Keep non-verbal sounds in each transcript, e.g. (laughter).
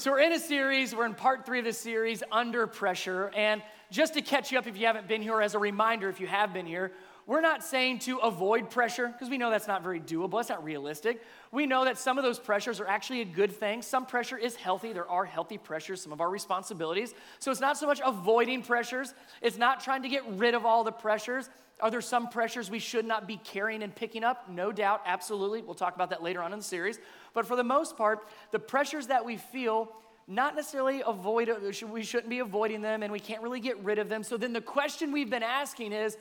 So, we're in a series, we're in part three of this series, Under Pressure. And just to catch you up if you haven't been here, or as a reminder if you have been here, we're not saying to avoid pressure because we know that's not very doable, that's not realistic. We know that some of those pressures are actually a good thing. Some pressure is healthy. There are healthy pressures, some of our responsibilities. So it's not so much avoiding pressures, it's not trying to get rid of all the pressures. Are there some pressures we should not be carrying and picking up? No doubt, absolutely. We'll talk about that later on in the series. But for the most part, the pressures that we feel, not necessarily avoid, we shouldn't be avoiding them and we can't really get rid of them. So then the question we've been asking is,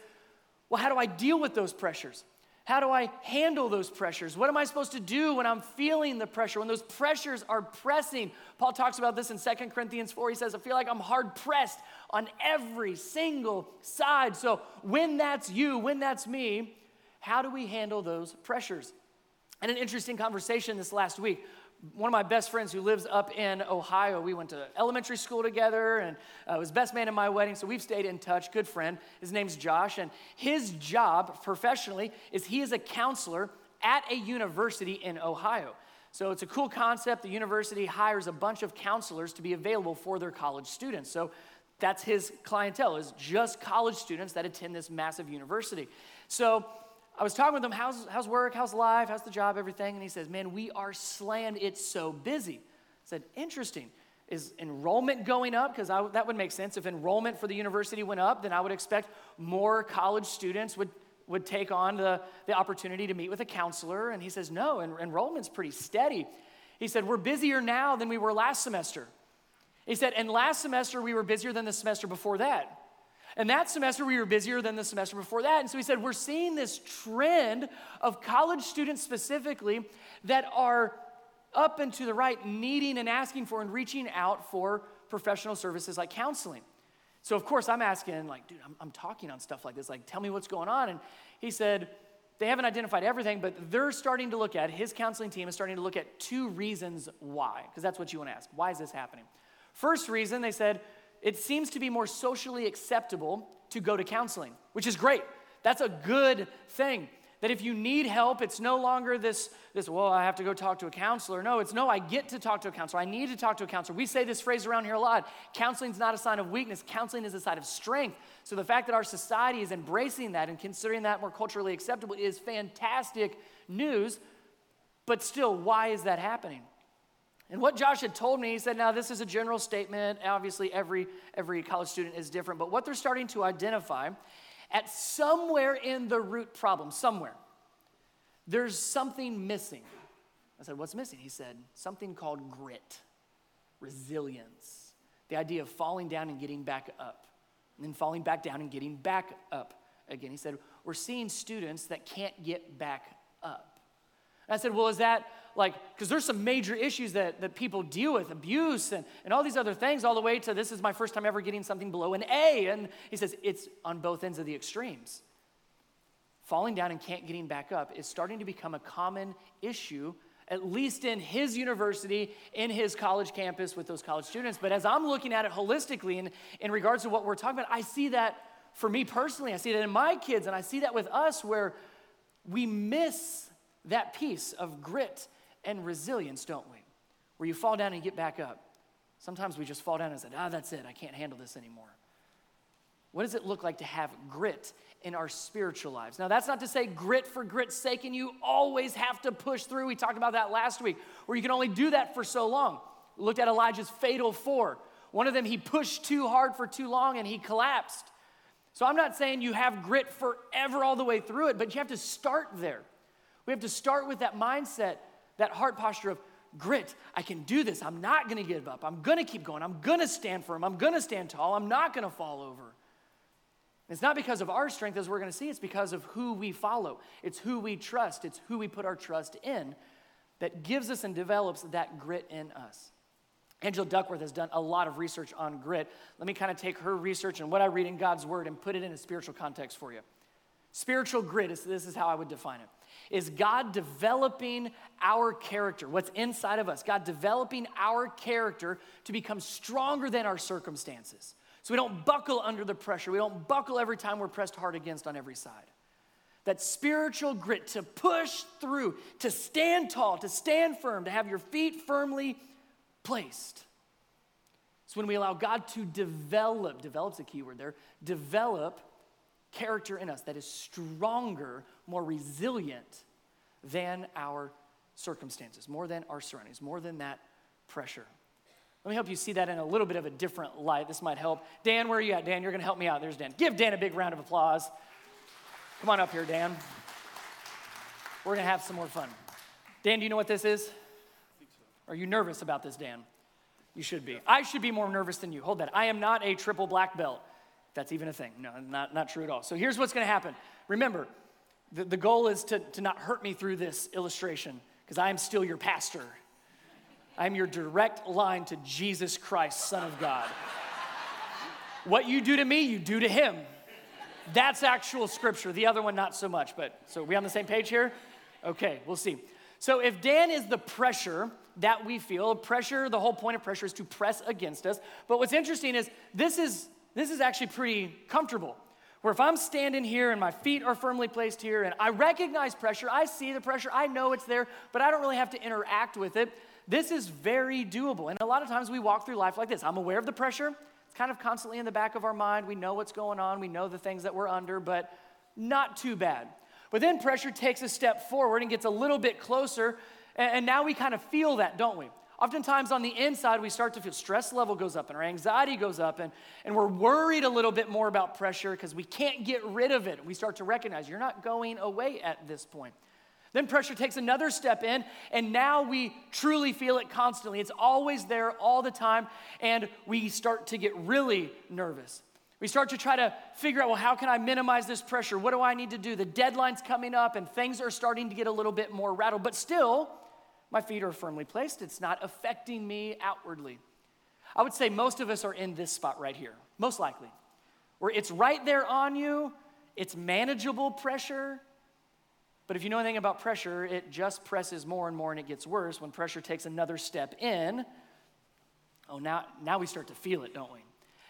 well, how do I deal with those pressures? How do I handle those pressures? What am I supposed to do when I'm feeling the pressure, when those pressures are pressing? Paul talks about this in Second Corinthians 4. He says, I feel like I'm hard pressed on every single side. So, when that's you, when that's me, how do we handle those pressures? And an interesting conversation this last week one of my best friends who lives up in Ohio. We went to elementary school together and uh, was best man at my wedding, so we've stayed in touch. Good friend. His name's Josh, and his job professionally is he is a counselor at a university in Ohio. So it's a cool concept. The university hires a bunch of counselors to be available for their college students. So that's his clientele is just college students that attend this massive university. So I was talking with him, how's, how's work, how's life, how's the job, everything? And he says, man, we are slammed. It's so busy. I said, interesting. Is enrollment going up? Because that would make sense. If enrollment for the university went up, then I would expect more college students would, would take on the, the opportunity to meet with a counselor. And he says, no, en- enrollment's pretty steady. He said, we're busier now than we were last semester. He said, and last semester we were busier than the semester before that. And that semester, we were busier than the semester before that. And so he said, We're seeing this trend of college students specifically that are up and to the right, needing and asking for and reaching out for professional services like counseling. So, of course, I'm asking, like, dude, I'm, I'm talking on stuff like this. Like, tell me what's going on. And he said, they haven't identified everything, but they're starting to look at, his counseling team is starting to look at two reasons why, because that's what you want to ask. Why is this happening? First reason, they said, it seems to be more socially acceptable to go to counseling, which is great. That's a good thing. That if you need help, it's no longer this, this, well, I have to go talk to a counselor. No, it's no, I get to talk to a counselor. I need to talk to a counselor. We say this phrase around here a lot. Counseling is not a sign of weakness, counseling is a sign of strength. So the fact that our society is embracing that and considering that more culturally acceptable is fantastic news. But still, why is that happening? And what Josh had told me, he said, now this is a general statement. Obviously, every, every college student is different, but what they're starting to identify at somewhere in the root problem, somewhere, there's something missing. I said, What's missing? He said, Something called grit, resilience, the idea of falling down and getting back up, and then falling back down and getting back up again. He said, We're seeing students that can't get back up. And I said, Well, is that like, because there's some major issues that, that people deal with abuse and, and all these other things, all the way to this is my first time ever getting something below an A. And he says it's on both ends of the extremes. Falling down and can't getting back up is starting to become a common issue, at least in his university, in his college campus with those college students. But as I'm looking at it holistically in, in regards to what we're talking about, I see that for me personally, I see that in my kids, and I see that with us where we miss that piece of grit and resilience, don't we? Where you fall down and get back up. Sometimes we just fall down and say, ah, that's it, I can't handle this anymore. What does it look like to have grit in our spiritual lives? Now, that's not to say grit for grit's sake, and you always have to push through. We talked about that last week, where you can only do that for so long. We looked at Elijah's fatal four. One of them, he pushed too hard for too long and he collapsed. So I'm not saying you have grit forever all the way through it, but you have to start there. We have to start with that mindset that heart posture of grit. I can do this. I'm not going to give up. I'm going to keep going. I'm going to stand firm. I'm going to stand tall. I'm not going to fall over. It's not because of our strength, as we're going to see, it's because of who we follow. It's who we trust. It's who we put our trust in that gives us and develops that grit in us. Angela Duckworth has done a lot of research on grit. Let me kind of take her research and what I read in God's Word and put it in a spiritual context for you. Spiritual grit is this is how I would define it is God developing our character, what's inside of us, God developing our character to become stronger than our circumstances. So we don't buckle under the pressure. We don't buckle every time we're pressed hard against on every side. That spiritual grit to push through, to stand tall, to stand firm, to have your feet firmly placed. It's when we allow God to develop, develop's a key word there, develop character in us that is stronger, more resilient than our circumstances, more than our surroundings, more than that pressure. Let me help you see that in a little bit of a different light. This might help. Dan, where are you at? Dan, you're going to help me out. There's Dan. Give Dan a big round of applause. Come on up here, Dan. We're going to have some more fun. Dan, do you know what this is? So. Are you nervous about this, Dan? You should be. I should be more nervous than you. Hold that. I am not a triple black belt. That's even a thing. No, not, not true at all. So here's what's going to happen. Remember, the, the goal is to, to not hurt me through this illustration because I am still your pastor. I'm your direct line to Jesus Christ, Son of God. what you do to me, you do to him. That's actual scripture. The other one, not so much. But so we on the same page here? Okay, we'll see. So if Dan is the pressure that we feel, pressure, the whole point of pressure is to press against us. But what's interesting is this is this is actually pretty comfortable. Where if I'm standing here and my feet are firmly placed here and I recognize pressure, I see the pressure, I know it's there, but I don't really have to interact with it. This is very doable. And a lot of times we walk through life like this. I'm aware of the pressure, it's kind of constantly in the back of our mind. We know what's going on, we know the things that we're under, but not too bad. But then pressure takes a step forward and gets a little bit closer, and now we kind of feel that, don't we? Oftentimes on the inside, we start to feel stress level goes up and our anxiety goes up, and, and we're worried a little bit more about pressure because we can't get rid of it. We start to recognize you're not going away at this point. Then pressure takes another step in, and now we truly feel it constantly. It's always there all the time, and we start to get really nervous. We start to try to figure out, well, how can I minimize this pressure? What do I need to do? The deadline's coming up, and things are starting to get a little bit more rattled, but still, my feet are firmly placed. It's not affecting me outwardly. I would say most of us are in this spot right here, most likely, where it's right there on you, it's manageable pressure. But if you know anything about pressure, it just presses more and more and it gets worse. When pressure takes another step in, oh, now, now we start to feel it, don't we?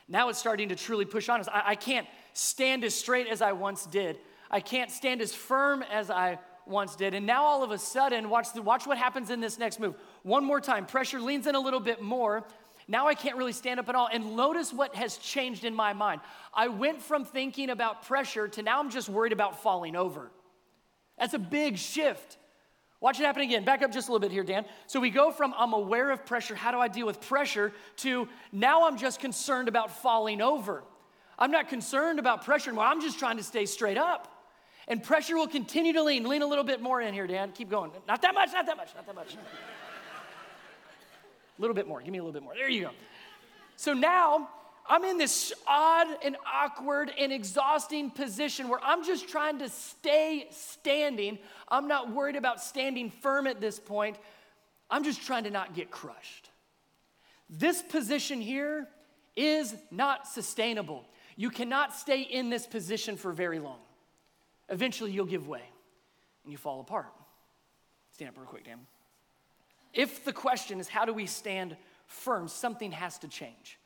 Now it's starting to truly push on us. I, I can't stand as straight as I once did. I can't stand as firm as I once did. And now all of a sudden, watch, the, watch what happens in this next move. One more time, pressure leans in a little bit more. Now I can't really stand up at all. And notice what has changed in my mind. I went from thinking about pressure to now I'm just worried about falling over. That's a big shift. Watch it happen again. Back up just a little bit here, Dan. So we go from I'm aware of pressure, how do I deal with pressure, to now I'm just concerned about falling over. I'm not concerned about pressure anymore. I'm just trying to stay straight up. And pressure will continue to lean. Lean a little bit more in here, Dan. Keep going. Not that much, not that much, not that much. a little bit more. Give me a little bit more. There you go. So now I'm in this odd and awkward and exhausting position where I'm just trying to stay standing. I'm not worried about standing firm at this point. I'm just trying to not get crushed. This position here is not sustainable. You cannot stay in this position for very long eventually you'll give way and you fall apart. Stand up real quick, Dan. If the question is how do we stand firm, something has to change.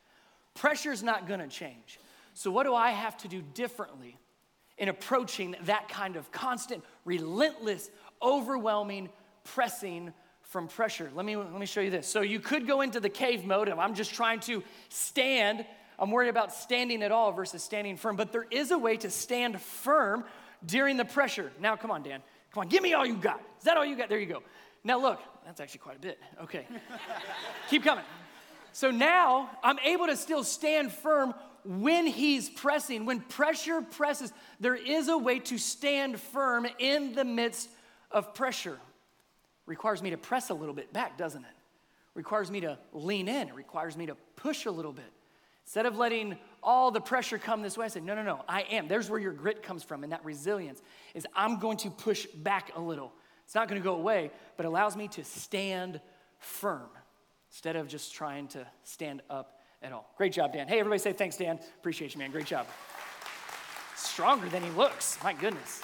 Pressure's not gonna change. So, what do I have to do differently in approaching that kind of constant, relentless, overwhelming pressing from pressure? Let me, let me show you this. So, you could go into the cave mode of I'm just trying to stand. I'm worried about standing at all versus standing firm. But there is a way to stand firm during the pressure. Now, come on, Dan. Come on, give me all you got. Is that all you got? There you go. Now, look, that's actually quite a bit. Okay. (laughs) Keep coming. So now I'm able to still stand firm when he's pressing. When pressure presses, there is a way to stand firm in the midst of pressure. Requires me to press a little bit back, doesn't it? Requires me to lean in. It requires me to push a little bit. Instead of letting all the pressure come this way, I said, no, no, no, I am. There's where your grit comes from and that resilience is I'm going to push back a little. It's not going to go away, but allows me to stand firm instead of just trying to stand up at all. Great job, Dan. Hey, everybody say thanks, Dan. Appreciate you, man. Great job. Stronger than he looks. My goodness.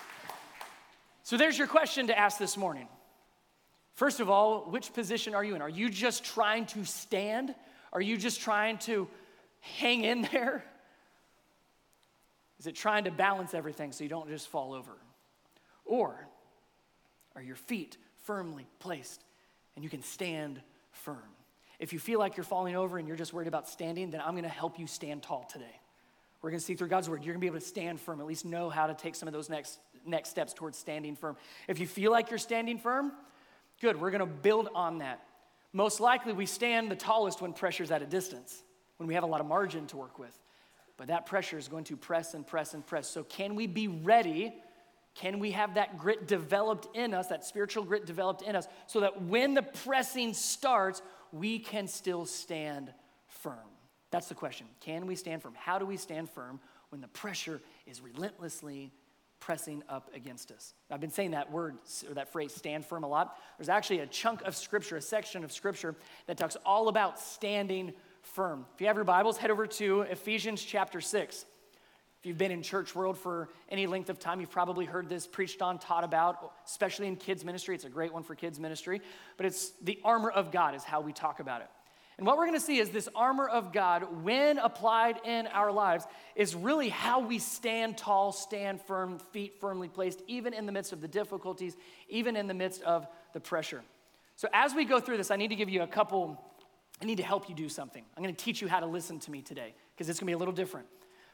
So there's your question to ask this morning. First of all, which position are you in? Are you just trying to stand? Are you just trying to hang in there? Is it trying to balance everything so you don't just fall over? Or are your feet firmly placed and you can stand firm? If you feel like you're falling over and you're just worried about standing, then I'm gonna help you stand tall today. We're gonna see through God's word, you're gonna be able to stand firm, at least know how to take some of those next, next steps towards standing firm. If you feel like you're standing firm, good, we're gonna build on that. Most likely, we stand the tallest when pressure's at a distance, when we have a lot of margin to work with. But that pressure is going to press and press and press. So, can we be ready? Can we have that grit developed in us, that spiritual grit developed in us, so that when the pressing starts, we can still stand firm? That's the question. Can we stand firm? How do we stand firm when the pressure is relentlessly pressing up against us? I've been saying that word or that phrase, stand firm, a lot. There's actually a chunk of scripture, a section of scripture that talks all about standing firm. If you have your Bibles, head over to Ephesians chapter 6. If you've been in church world for any length of time, you've probably heard this preached on, taught about, especially in kids ministry. It's a great one for kids ministry, but it's the armor of God is how we talk about it. And what we're going to see is this armor of God, when applied in our lives, is really how we stand tall, stand firm, feet firmly placed, even in the midst of the difficulties, even in the midst of the pressure. So, as we go through this, I need to give you a couple, I need to help you do something. I'm going to teach you how to listen to me today, because it's going to be a little different.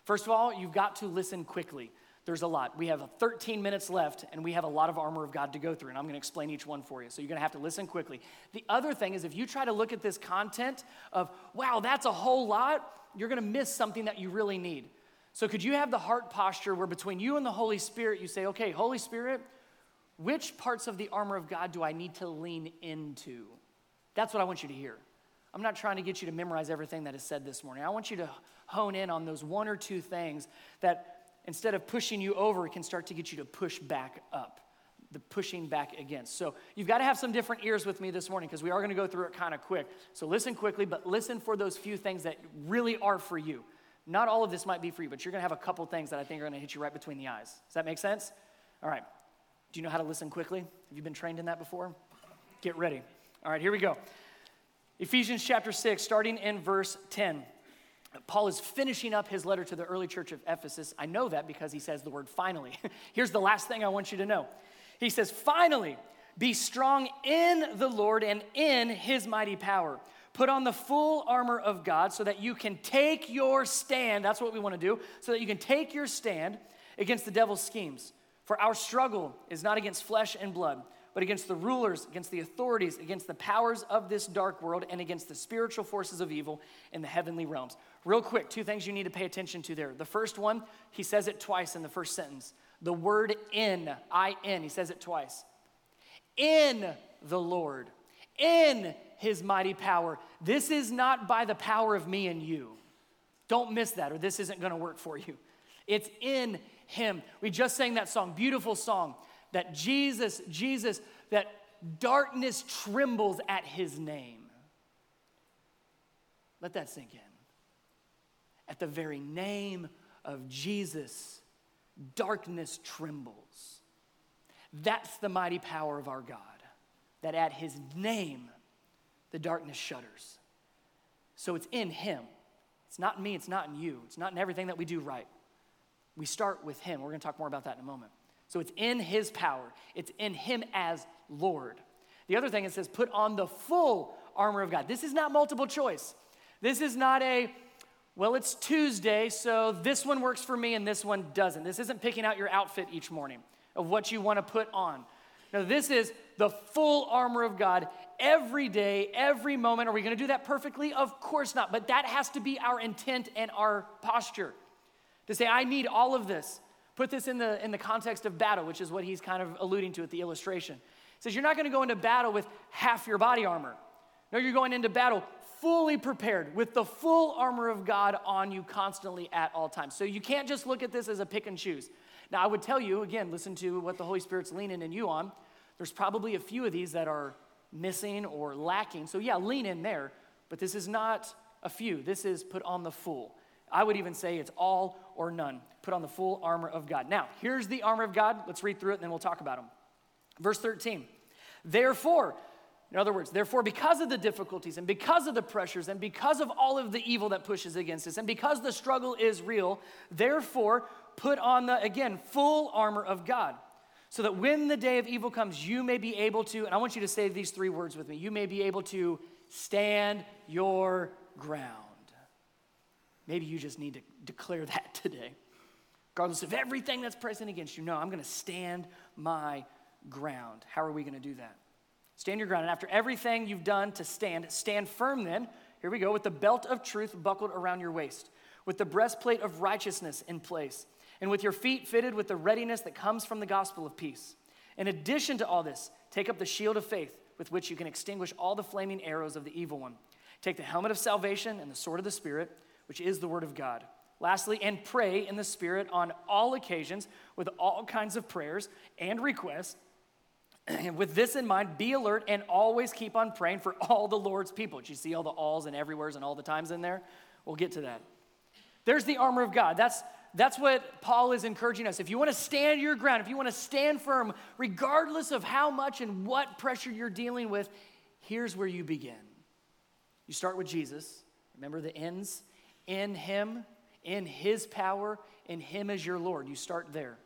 First of all, you've got to listen quickly. There's a lot. We have 13 minutes left, and we have a lot of armor of God to go through, and I'm going to explain each one for you. So you're going to have to listen quickly. The other thing is, if you try to look at this content of, wow, that's a whole lot, you're going to miss something that you really need. So, could you have the heart posture where between you and the Holy Spirit, you say, okay, Holy Spirit, which parts of the armor of God do I need to lean into? That's what I want you to hear. I'm not trying to get you to memorize everything that is said this morning. I want you to hone in on those one or two things that instead of pushing you over, can start to get you to push back up, the pushing back against. So you've got to have some different ears with me this morning because we are going to go through it kind of quick. So listen quickly, but listen for those few things that really are for you. Not all of this might be for you, but you're going to have a couple things that I think are going to hit you right between the eyes. Does that make sense? All right. Do you know how to listen quickly? Have you been trained in that before? Get ready. All right, here we go. Ephesians chapter 6, starting in verse 10. Paul is finishing up his letter to the early church of Ephesus. I know that because he says the word finally. (laughs) Here's the last thing I want you to know. He says, Finally, be strong in the Lord and in his mighty power. Put on the full armor of God so that you can take your stand. That's what we want to do, so that you can take your stand against the devil's schemes. For our struggle is not against flesh and blood but against the rulers, against the authorities, against the powers of this dark world, and against the spiritual forces of evil in the heavenly realms. Real quick, two things you need to pay attention to there. The first one, he says it twice in the first sentence. The word in, I N, he says it twice. In the Lord, in his mighty power. This is not by the power of me and you. Don't miss that, or this isn't gonna work for you. It's in him. We just sang that song, beautiful song that Jesus, Jesus, that darkness trembles at his name. Let that sink in. At the very name of Jesus, darkness trembles. That's the mighty power of our God, that at his name, the darkness shudders. So it's in him. It's not in me, it's not in you, it's not in everything that we do right. We start with him. We're going to talk more about that in a moment. So it's in his power, it's in him as Lord. The other thing it says, put on the full armor of God. This is not multiple choice. This is not a, well, it's Tuesday, so this one works for me and this one doesn't. This isn't picking out your outfit each morning of what you want to put on. No, this is the full armor of God every day, every moment. Are we going to do that perfectly? Of course not. But that has to be our intent and our posture to say, I need all of this. Put this in the, in the context of battle, which is what he's kind of alluding to at the illustration. He says, You're not going to go into battle with half your body armor. No, you're going into battle fully prepared with the full armor of God on you constantly at all times. So you can't just look at this as a pick and choose. Now, I would tell you, again, listen to what the Holy Spirit's leaning in you on. There's probably a few of these that are missing or lacking. So, yeah, lean in there, but this is not a few. This is put on the full. I would even say it's all or none. Put on the full armor of God. Now, here's the armor of God. Let's read through it and then we'll talk about them. Verse 13. Therefore, in other words, therefore, because of the difficulties and because of the pressures and because of all of the evil that pushes against us and because the struggle is real, therefore, put on the, again, full armor of God so that when the day of evil comes, you may be able to, and I want you to say these three words with me you may be able to stand your ground. Maybe you just need to declare (laughs) that today. Regardless of everything that's present against you, no, I'm going to stand my ground. How are we going to do that? Stand your ground. And after everything you've done to stand, stand firm then. Here we go with the belt of truth buckled around your waist, with the breastplate of righteousness in place, and with your feet fitted with the readiness that comes from the gospel of peace. In addition to all this, take up the shield of faith with which you can extinguish all the flaming arrows of the evil one. Take the helmet of salvation and the sword of the Spirit, which is the word of God. Lastly, and pray in the Spirit on all occasions with all kinds of prayers and requests. And (clears throat) with this in mind, be alert and always keep on praying for all the Lord's people. Do you see all the alls and everywheres and all the times in there? We'll get to that. There's the armor of God. That's, that's what Paul is encouraging us. If you want to stand your ground, if you want to stand firm, regardless of how much and what pressure you're dealing with, here's where you begin. You start with Jesus. Remember the ends? In Him, in His power, in Him as your Lord. You start there.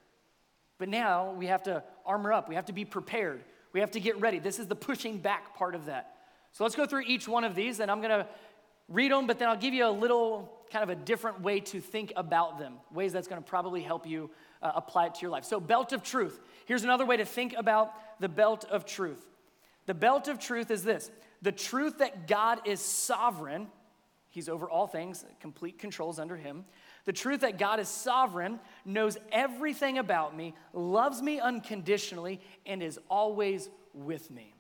But now we have to armor up. We have to be prepared. We have to get ready. This is the pushing back part of that. So let's go through each one of these, and I'm going to read them, but then I'll give you a little kind of a different way to think about them, ways that's going to probably help you uh, apply it to your life. So, belt of truth. Here's another way to think about the belt of truth. The belt of truth is this the truth that God is sovereign, He's over all things, complete controls under Him. The truth that God is sovereign, knows everything about me, loves me unconditionally, and is always with me.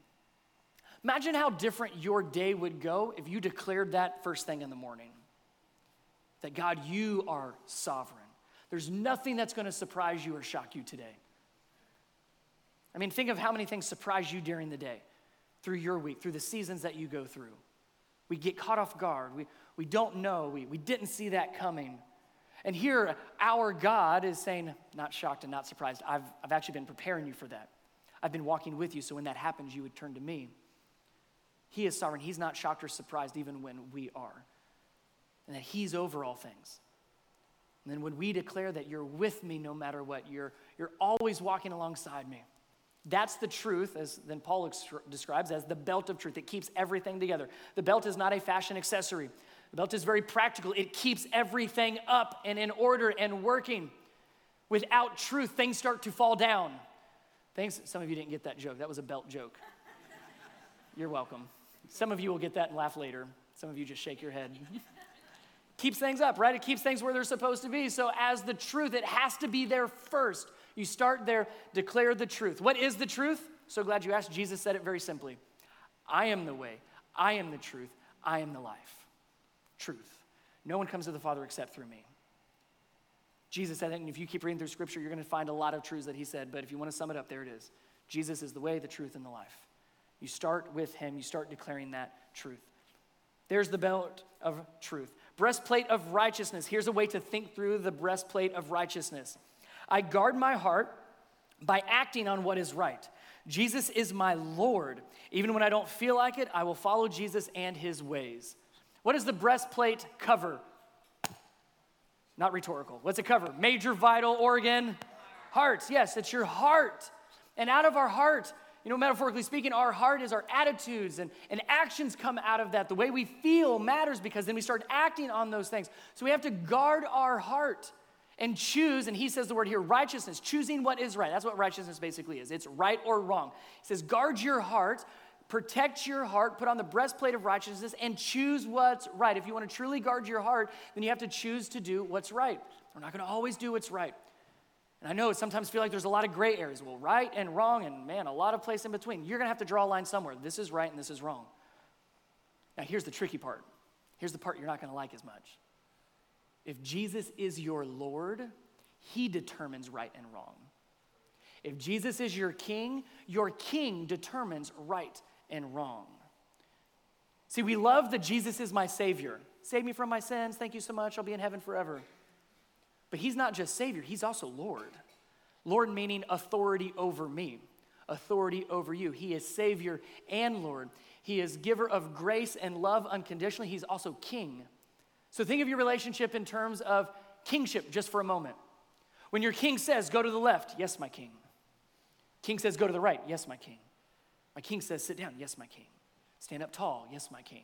Imagine how different your day would go if you declared that first thing in the morning. That God, you are sovereign. There's nothing that's going to surprise you or shock you today. I mean, think of how many things surprise you during the day, through your week, through the seasons that you go through. We get caught off guard. We, we don't know. We, we didn't see that coming. And here, our God is saying, not shocked and not surprised. I've, I've actually been preparing you for that. I've been walking with you, so when that happens, you would turn to me. He is sovereign. He's not shocked or surprised even when we are. And that He's over all things. And then when we declare that you're with me no matter what, you're, you're always walking alongside me. That's the truth, as then Paul ex- describes as the belt of truth. It keeps everything together. The belt is not a fashion accessory. The belt is very practical. It keeps everything up and in order and working. Without truth, things start to fall down. Thanks. Some of you didn't get that joke. That was a belt joke. You're welcome. Some of you will get that and laugh later. Some of you just shake your head. keeps things up, right? It keeps things where they're supposed to be. So, as the truth, it has to be there first. You start there, declare the truth. What is the truth? So glad you asked. Jesus said it very simply I am the way, I am the truth, I am the life truth. No one comes to the Father except through me. Jesus said that, and if you keep reading through Scripture, you're going to find a lot of truths that he said. But if you want to sum it up, there it is. Jesus is the way, the truth, and the life. You start with him, you start declaring that truth. There's the belt of truth. Breastplate of righteousness. Here's a way to think through the breastplate of righteousness. I guard my heart by acting on what is right. Jesus is my Lord. Even when I don't feel like it, I will follow Jesus and his ways. What does the breastplate cover? Not rhetorical. What's it cover? Major vital organ? Hearts. Yes, it's your heart. And out of our heart, you know, metaphorically speaking, our heart is our attitudes and, and actions come out of that. The way we feel matters because then we start acting on those things. So we have to guard our heart and choose, and he says the word here, righteousness, choosing what is right. That's what righteousness basically is. It's right or wrong. He says, guard your heart protect your heart, put on the breastplate of righteousness, and choose what's right. If you want to truly guard your heart, then you have to choose to do what's right. We're not going to always do what's right. And I know it sometimes feel like there's a lot of gray areas. Well, right and wrong, and man, a lot of place in between. You're going to have to draw a line somewhere. This is right and this is wrong. Now, here's the tricky part. Here's the part you're not going to like as much. If Jesus is your Lord, he determines right and wrong. If Jesus is your king, your king determines right and wrong. See, we love that Jesus is my Savior. Save me from my sins. Thank you so much. I'll be in heaven forever. But He's not just Savior, He's also Lord. Lord meaning authority over me, authority over you. He is Savior and Lord. He is giver of grace and love unconditionally. He's also King. So think of your relationship in terms of kingship just for a moment. When your king says, Go to the left, yes, my king. King says, Go to the right, yes, my king. My king says, Sit down. Yes, my king. Stand up tall. Yes, my king.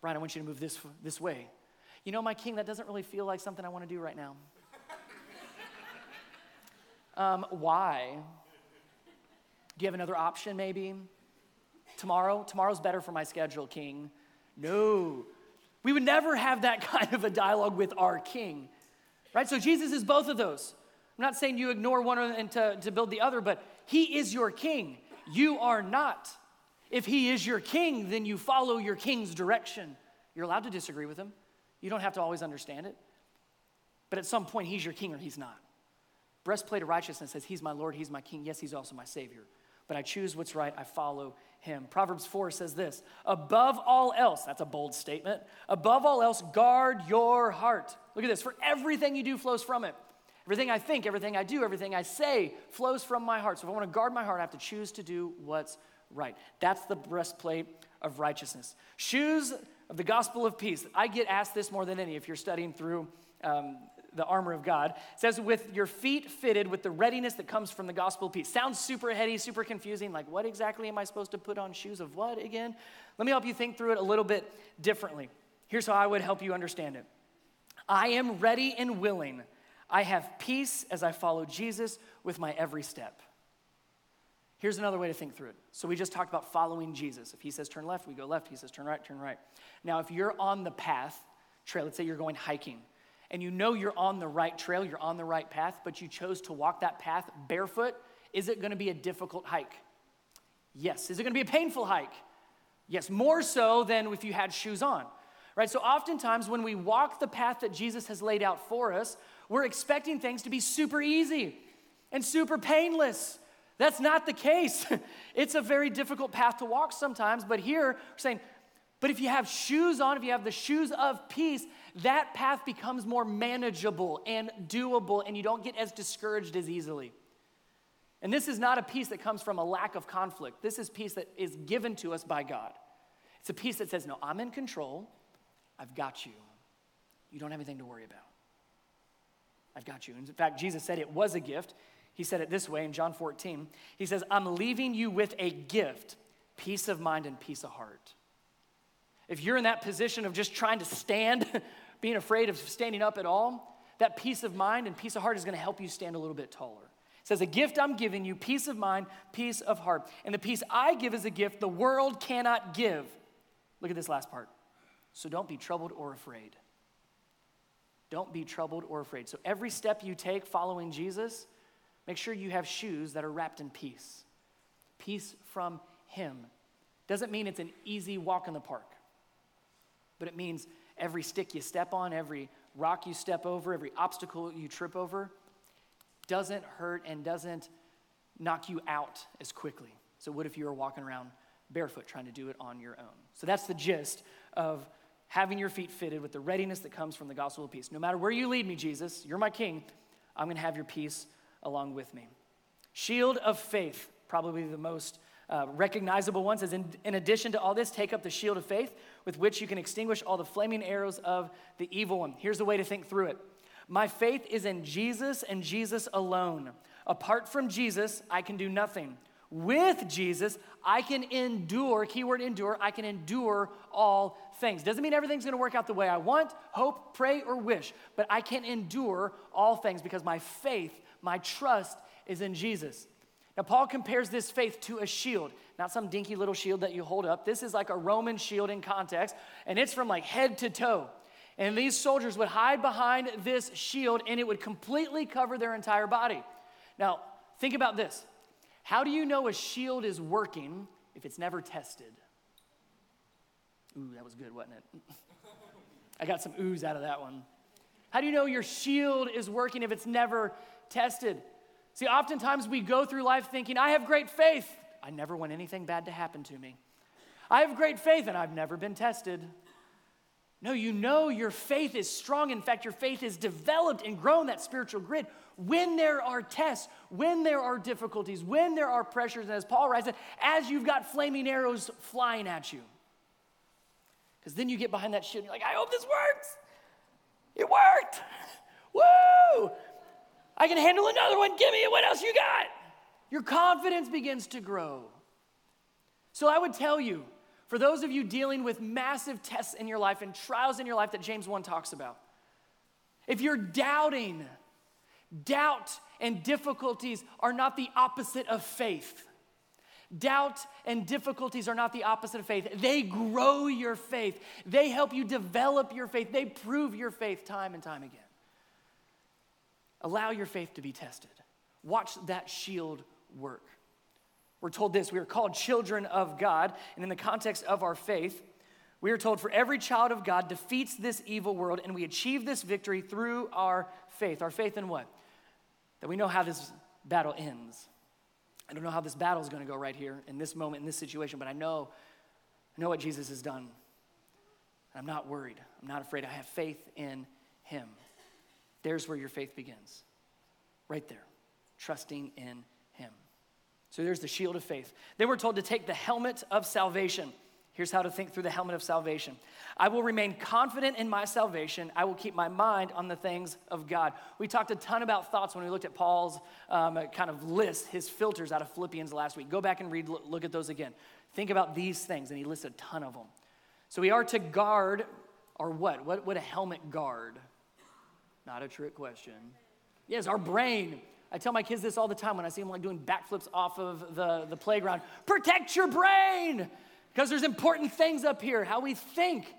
Brian, I want you to move this, this way. You know, my king, that doesn't really feel like something I want to do right now. (laughs) um, why? Do you have another option, maybe? Tomorrow? Tomorrow's better for my schedule, king. No. We would never have that (laughs) kind of a dialogue with our king, right? So Jesus is both of those. I'm not saying you ignore one and to, to build the other, but he is your king. You are not. If he is your king, then you follow your king's direction. You're allowed to disagree with him. You don't have to always understand it. But at some point, he's your king or he's not. Breastplate of righteousness says, He's my Lord, He's my king. Yes, He's also my Savior. But I choose what's right, I follow Him. Proverbs 4 says this Above all else, that's a bold statement. Above all else, guard your heart. Look at this. For everything you do flows from it. Everything I think, everything I do, everything I say flows from my heart. So if I want to guard my heart, I have to choose to do what's right. That's the breastplate of righteousness. Shoes of the gospel of peace. I get asked this more than any if you're studying through um, the armor of God. It says, with your feet fitted with the readiness that comes from the gospel of peace. Sounds super heady, super confusing. Like, what exactly am I supposed to put on shoes of what again? Let me help you think through it a little bit differently. Here's how I would help you understand it I am ready and willing. I have peace as I follow Jesus with my every step. Here's another way to think through it. So we just talked about following Jesus. If he says turn left, we go left. He says turn right, turn right. Now, if you're on the path, trail, let's say you're going hiking, and you know you're on the right trail, you're on the right path, but you chose to walk that path barefoot, is it going to be a difficult hike? Yes. Is it going to be a painful hike? Yes, more so than if you had shoes on. Right? So oftentimes when we walk the path that Jesus has laid out for us, we're expecting things to be super easy and super painless that's not the case. (laughs) it's a very difficult path to walk sometimes, but here we're saying, but if you have shoes on, if you have the shoes of peace, that path becomes more manageable and doable, and you don't get as discouraged as easily. And this is not a peace that comes from a lack of conflict. This is peace that is given to us by God. It's a peace that says, No, I'm in control. I've got you. You don't have anything to worry about. I've got you. In fact, Jesus said it was a gift. He said it this way in John 14. He says, I'm leaving you with a gift peace of mind and peace of heart. If you're in that position of just trying to stand, (laughs) being afraid of standing up at all, that peace of mind and peace of heart is going to help you stand a little bit taller. It says, A gift I'm giving you, peace of mind, peace of heart. And the peace I give is a gift the world cannot give. Look at this last part. So don't be troubled or afraid. Don't be troubled or afraid. So every step you take following Jesus, Make sure you have shoes that are wrapped in peace. Peace from Him. Doesn't mean it's an easy walk in the park, but it means every stick you step on, every rock you step over, every obstacle you trip over doesn't hurt and doesn't knock you out as quickly. So, what if you were walking around barefoot trying to do it on your own? So, that's the gist of having your feet fitted with the readiness that comes from the gospel of peace. No matter where you lead me, Jesus, you're my king, I'm going to have your peace along with me. Shield of faith, probably the most uh, recognizable ones says, in, in addition to all this, take up the shield of faith with which you can extinguish all the flaming arrows of the evil one. Here's the way to think through it My faith is in Jesus and Jesus alone. Apart from Jesus, I can do nothing. With Jesus, I can endure, keyword endure, I can endure all things. Doesn't mean everything's gonna work out the way I want, hope, pray, or wish, but I can endure all things because my faith my trust is in Jesus. Now, Paul compares this faith to a shield, not some dinky little shield that you hold up. This is like a Roman shield in context, and it's from like head to toe. And these soldiers would hide behind this shield, and it would completely cover their entire body. Now, think about this how do you know a shield is working if it's never tested? Ooh, that was good, wasn't it? (laughs) I got some oohs out of that one. How do you know your shield is working if it's never tested. See, oftentimes we go through life thinking, I have great faith. I never want anything bad to happen to me. I have great faith and I've never been tested. No, you know your faith is strong. In fact, your faith is developed and grown that spiritual grit when there are tests, when there are difficulties, when there are pressures, and as Paul writes it, as you've got flaming arrows flying at you. Because then you get behind that shit and you're like, I hope this works. It worked. (laughs) Woo! I can handle another one. Give me what else you got. Your confidence begins to grow. So I would tell you For those of you dealing with massive tests in your life and trials in your life that James 1 talks about, if you're doubting, doubt and difficulties are not the opposite of faith. Doubt and difficulties are not the opposite of faith. They grow your faith. They help you develop your faith. They prove your faith time and time again. Allow your faith to be tested. Watch that shield work. We're told this we are called children of God, and in the context of our faith, we are told for every child of God defeats this evil world, and we achieve this victory through our faith. Our faith in what? That we know how this battle ends. I don't know how this battle is going to go right here in this moment, in this situation, but I know, I know what Jesus has done. I'm not worried. I'm not afraid. I have faith in him. There's where your faith begins. Right there. Trusting in him. So there's the shield of faith. Then we're told to take the helmet of salvation. Here's how to think through the helmet of salvation. I will remain confident in my salvation. I will keep my mind on the things of God. We talked a ton about thoughts when we looked at Paul's um, kind of list, his filters out of Philippians last week. Go back and read, look at those again. Think about these things, and he lists a ton of them. So we are to guard, or what? What would a helmet guard? Not a trick question. Yes, our brain. I tell my kids this all the time when I see them like doing backflips off of the, the playground. Protect your brain because there's important things up here, how we think.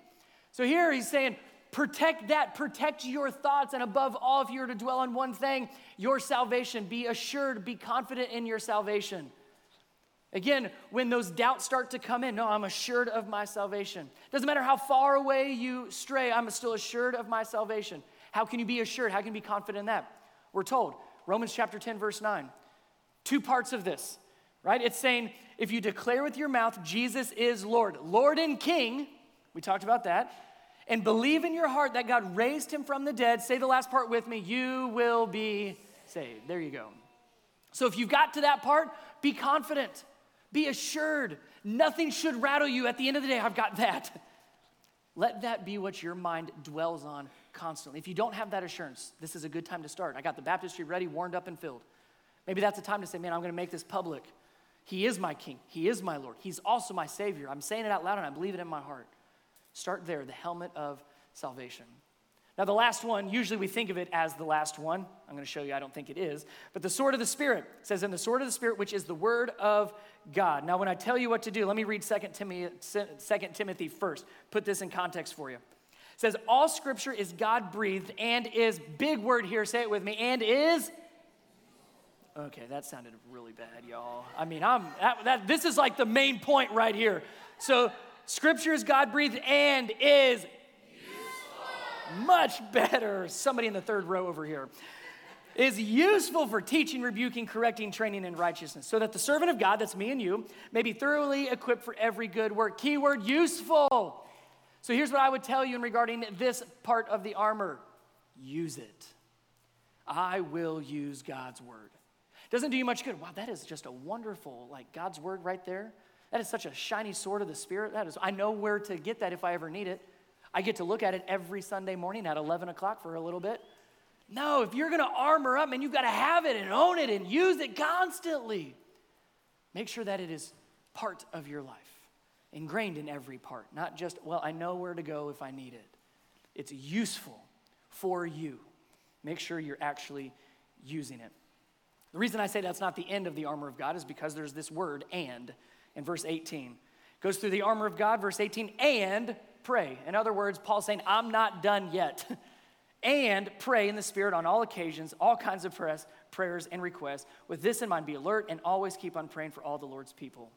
So here he's saying, protect that, protect your thoughts, and above all, if you were to dwell on one thing, your salvation. Be assured, be confident in your salvation. Again, when those doubts start to come in, no, I'm assured of my salvation. Doesn't matter how far away you stray, I'm still assured of my salvation. How can you be assured? How can you be confident in that? We're told, Romans chapter 10, verse 9. Two parts of this right? It's saying if you declare with your mouth Jesus is Lord, Lord and King, we talked about that, and believe in your heart that God raised him from the dead, say the last part with me, you will be saved. There you go. So if you've got to that part, be confident, be assured. Nothing should rattle you at the end of the day. I've got that. (laughs) Let that be what your mind dwells on constantly. If you don't have that assurance, this is a good time to start. I got the baptistry ready, warmed up, and filled. Maybe that's a time to say, man, I'm going to make this public. He is my king. He is my Lord. He's also my Savior. I'm saying it out loud and I believe it in my heart. Start there, the helmet of salvation. Now, the last one, usually we think of it as the last one. I'm going to show you, I don't think it is. But the sword of the Spirit says, in the sword of the Spirit, which is the word of God. Now, when I tell you what to do, let me read 2 Timothy, 2 Timothy first. Put this in context for you. It says, All scripture is God breathed and is, big word here, say it with me, and is Okay, that sounded really bad, y'all. I mean, I'm that, that, this is like the main point right here. So, scripture is God breathed and is. Much better. Somebody in the third row over here is useful for teaching, rebuking, correcting, training in righteousness, so that the servant of God, that's me and you, may be thoroughly equipped for every good work. Keyword useful. So here's what I would tell you in regarding this part of the armor use it. I will use God's word. Doesn't do you much good. Wow, that is just a wonderful, like God's word right there. That is such a shiny sword of the Spirit. That is, I know where to get that if I ever need it. I get to look at it every Sunday morning at 11 o'clock for a little bit. No, if you're going to armor up, man, you've got to have it and own it and use it constantly. Make sure that it is part of your life, ingrained in every part, not just, well, I know where to go if I need it. It's useful for you. Make sure you're actually using it. The reason I say that's not the end of the armor of God is because there's this word, and, in verse 18. Goes through the armor of God, verse 18, and pray. In other words, Paul's saying, I'm not done yet. (laughs) and pray in the Spirit on all occasions, all kinds of prayers, and requests. With this in mind, be alert and always keep on praying for all the Lord's people.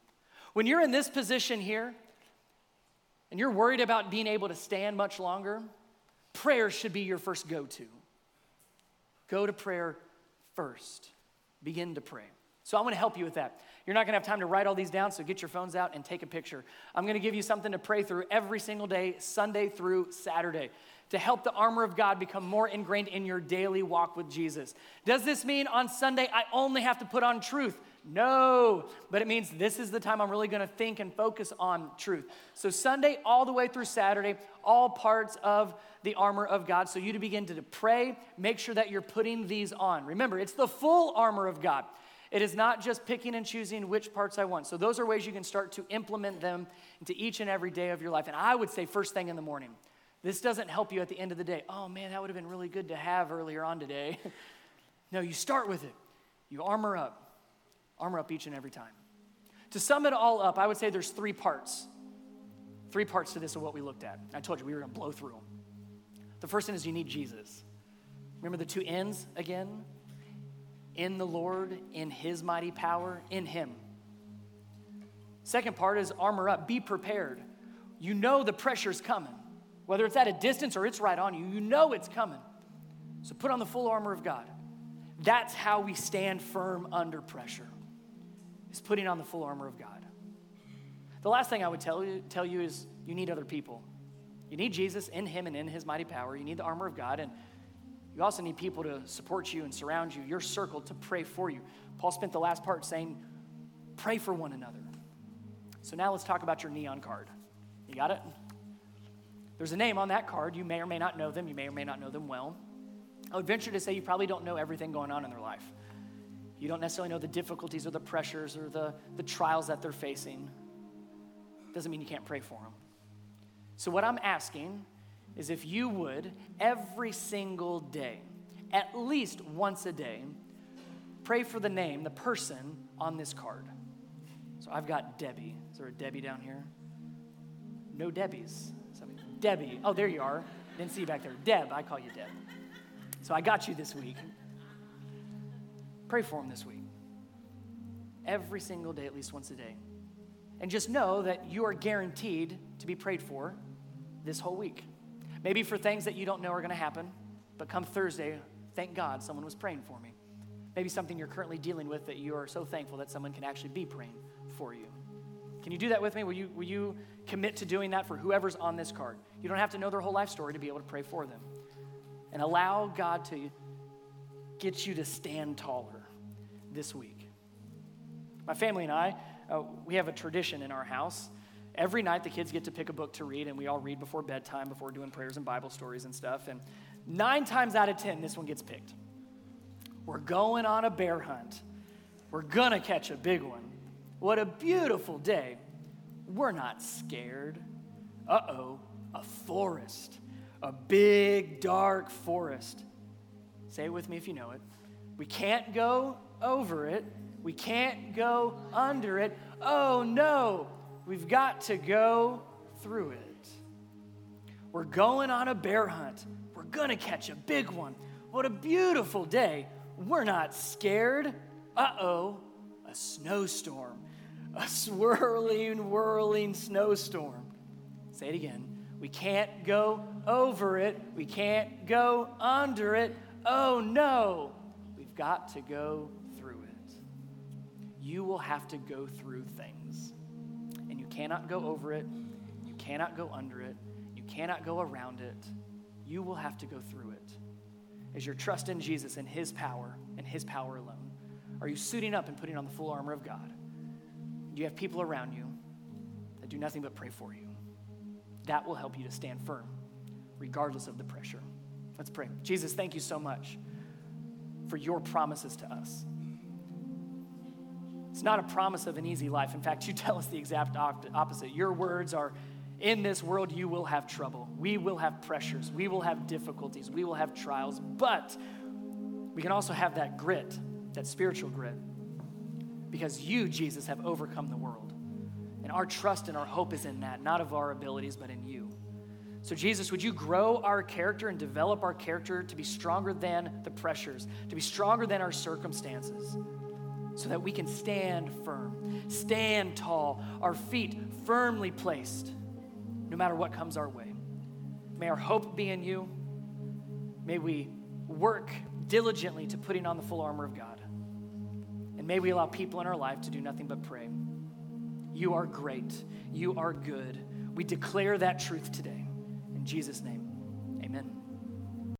When you're in this position here, and you're worried about being able to stand much longer, prayer should be your first go to. Go to prayer first begin to pray. So I'm going to help you with that. You're not going to have time to write all these down, so get your phones out and take a picture. I'm going to give you something to pray through every single day, Sunday through Saturday, to help the armor of God become more ingrained in your daily walk with Jesus. Does this mean on Sunday I only have to put on truth? No, but it means this is the time I'm really gonna think and focus on truth. So, Sunday all the way through Saturday, all parts of the armor of God. So, you to begin to pray, make sure that you're putting these on. Remember, it's the full armor of God. It is not just picking and choosing which parts I want. So, those are ways you can start to implement them into each and every day of your life. And I would say, first thing in the morning. This doesn't help you at the end of the day. Oh man, that would have been really good to have earlier on today. (laughs) no, you start with it. You armor up. Armor up each and every time. To sum it all up, I would say there's three parts. Three parts to this of what we looked at. I told you we were going to blow through them. The first one is you need Jesus. Remember the two ends again? In the Lord, in His mighty power, in Him. Second part is armor up, be prepared. You know the pressure's coming, whether it's at a distance or it's right on you, you know it's coming. So put on the full armor of God. That's how we stand firm under pressure, is putting on the full armor of God. The last thing I would tell you, tell you is you need other people. You need Jesus in Him and in His mighty power. You need the armor of God. And you also need people to support you and surround you, your circle to pray for you. Paul spent the last part saying, pray for one another. So now let's talk about your neon card. You got it? There's a name on that card. You may or may not know them. You may or may not know them well. I would venture to say you probably don't know everything going on in their life. You don't necessarily know the difficulties or the pressures or the, the trials that they're facing. Doesn't mean you can't pray for them. So, what I'm asking is if you would every single day, at least once a day, pray for the name, the person on this card. So I've got Debbie. Is there a Debbie down here? No Debbies. Somebody, Debbie. Oh, there you are. Didn't see you back there. Deb, I call you Deb. So I got you this week. Pray for him this week. Every single day, at least once a day. And just know that you are guaranteed to be prayed for this whole week. Maybe for things that you don't know are going to happen, but come Thursday, thank God someone was praying for me. Maybe something you're currently dealing with that you are so thankful that someone can actually be praying for you. Can you do that with me? Will you, will you commit to doing that for whoever's on this card? You don't have to know their whole life story to be able to pray for them. And allow God to get you to stand taller this week. My family and I, uh, we have a tradition in our house every night the kids get to pick a book to read, and we all read before bedtime, before doing prayers and Bible stories and stuff. And nine times out of ten, this one gets picked. We're going on a bear hunt. We're gonna catch a big one. What a beautiful day. We're not scared. Uh oh, a forest. A big, dark forest. Say it with me if you know it. We can't go over it. We can't go under it. Oh no, We've got to go through it. We're going on a bear hunt. We're going to catch a big one. What a beautiful day. We're not scared. Uh oh, a snowstorm. A swirling, whirling snowstorm. Say it again. We can't go over it. We can't go under it. Oh no, we've got to go through it. You will have to go through things cannot go over it, you cannot go under it, you cannot go around it. You will have to go through it. As your trust in Jesus and His power and His power alone, are you suiting up and putting on the full armor of God? Do you have people around you that do nothing but pray for you? That will help you to stand firm, regardless of the pressure. Let's pray. Jesus, thank you so much for your promises to us. It's not a promise of an easy life. In fact, you tell us the exact opposite. Your words are in this world, you will have trouble. We will have pressures. We will have difficulties. We will have trials. But we can also have that grit, that spiritual grit, because you, Jesus, have overcome the world. And our trust and our hope is in that, not of our abilities, but in you. So, Jesus, would you grow our character and develop our character to be stronger than the pressures, to be stronger than our circumstances? So that we can stand firm, stand tall, our feet firmly placed, no matter what comes our way. May our hope be in you. May we work diligently to putting on the full armor of God. And may we allow people in our life to do nothing but pray. You are great. You are good. We declare that truth today. In Jesus' name.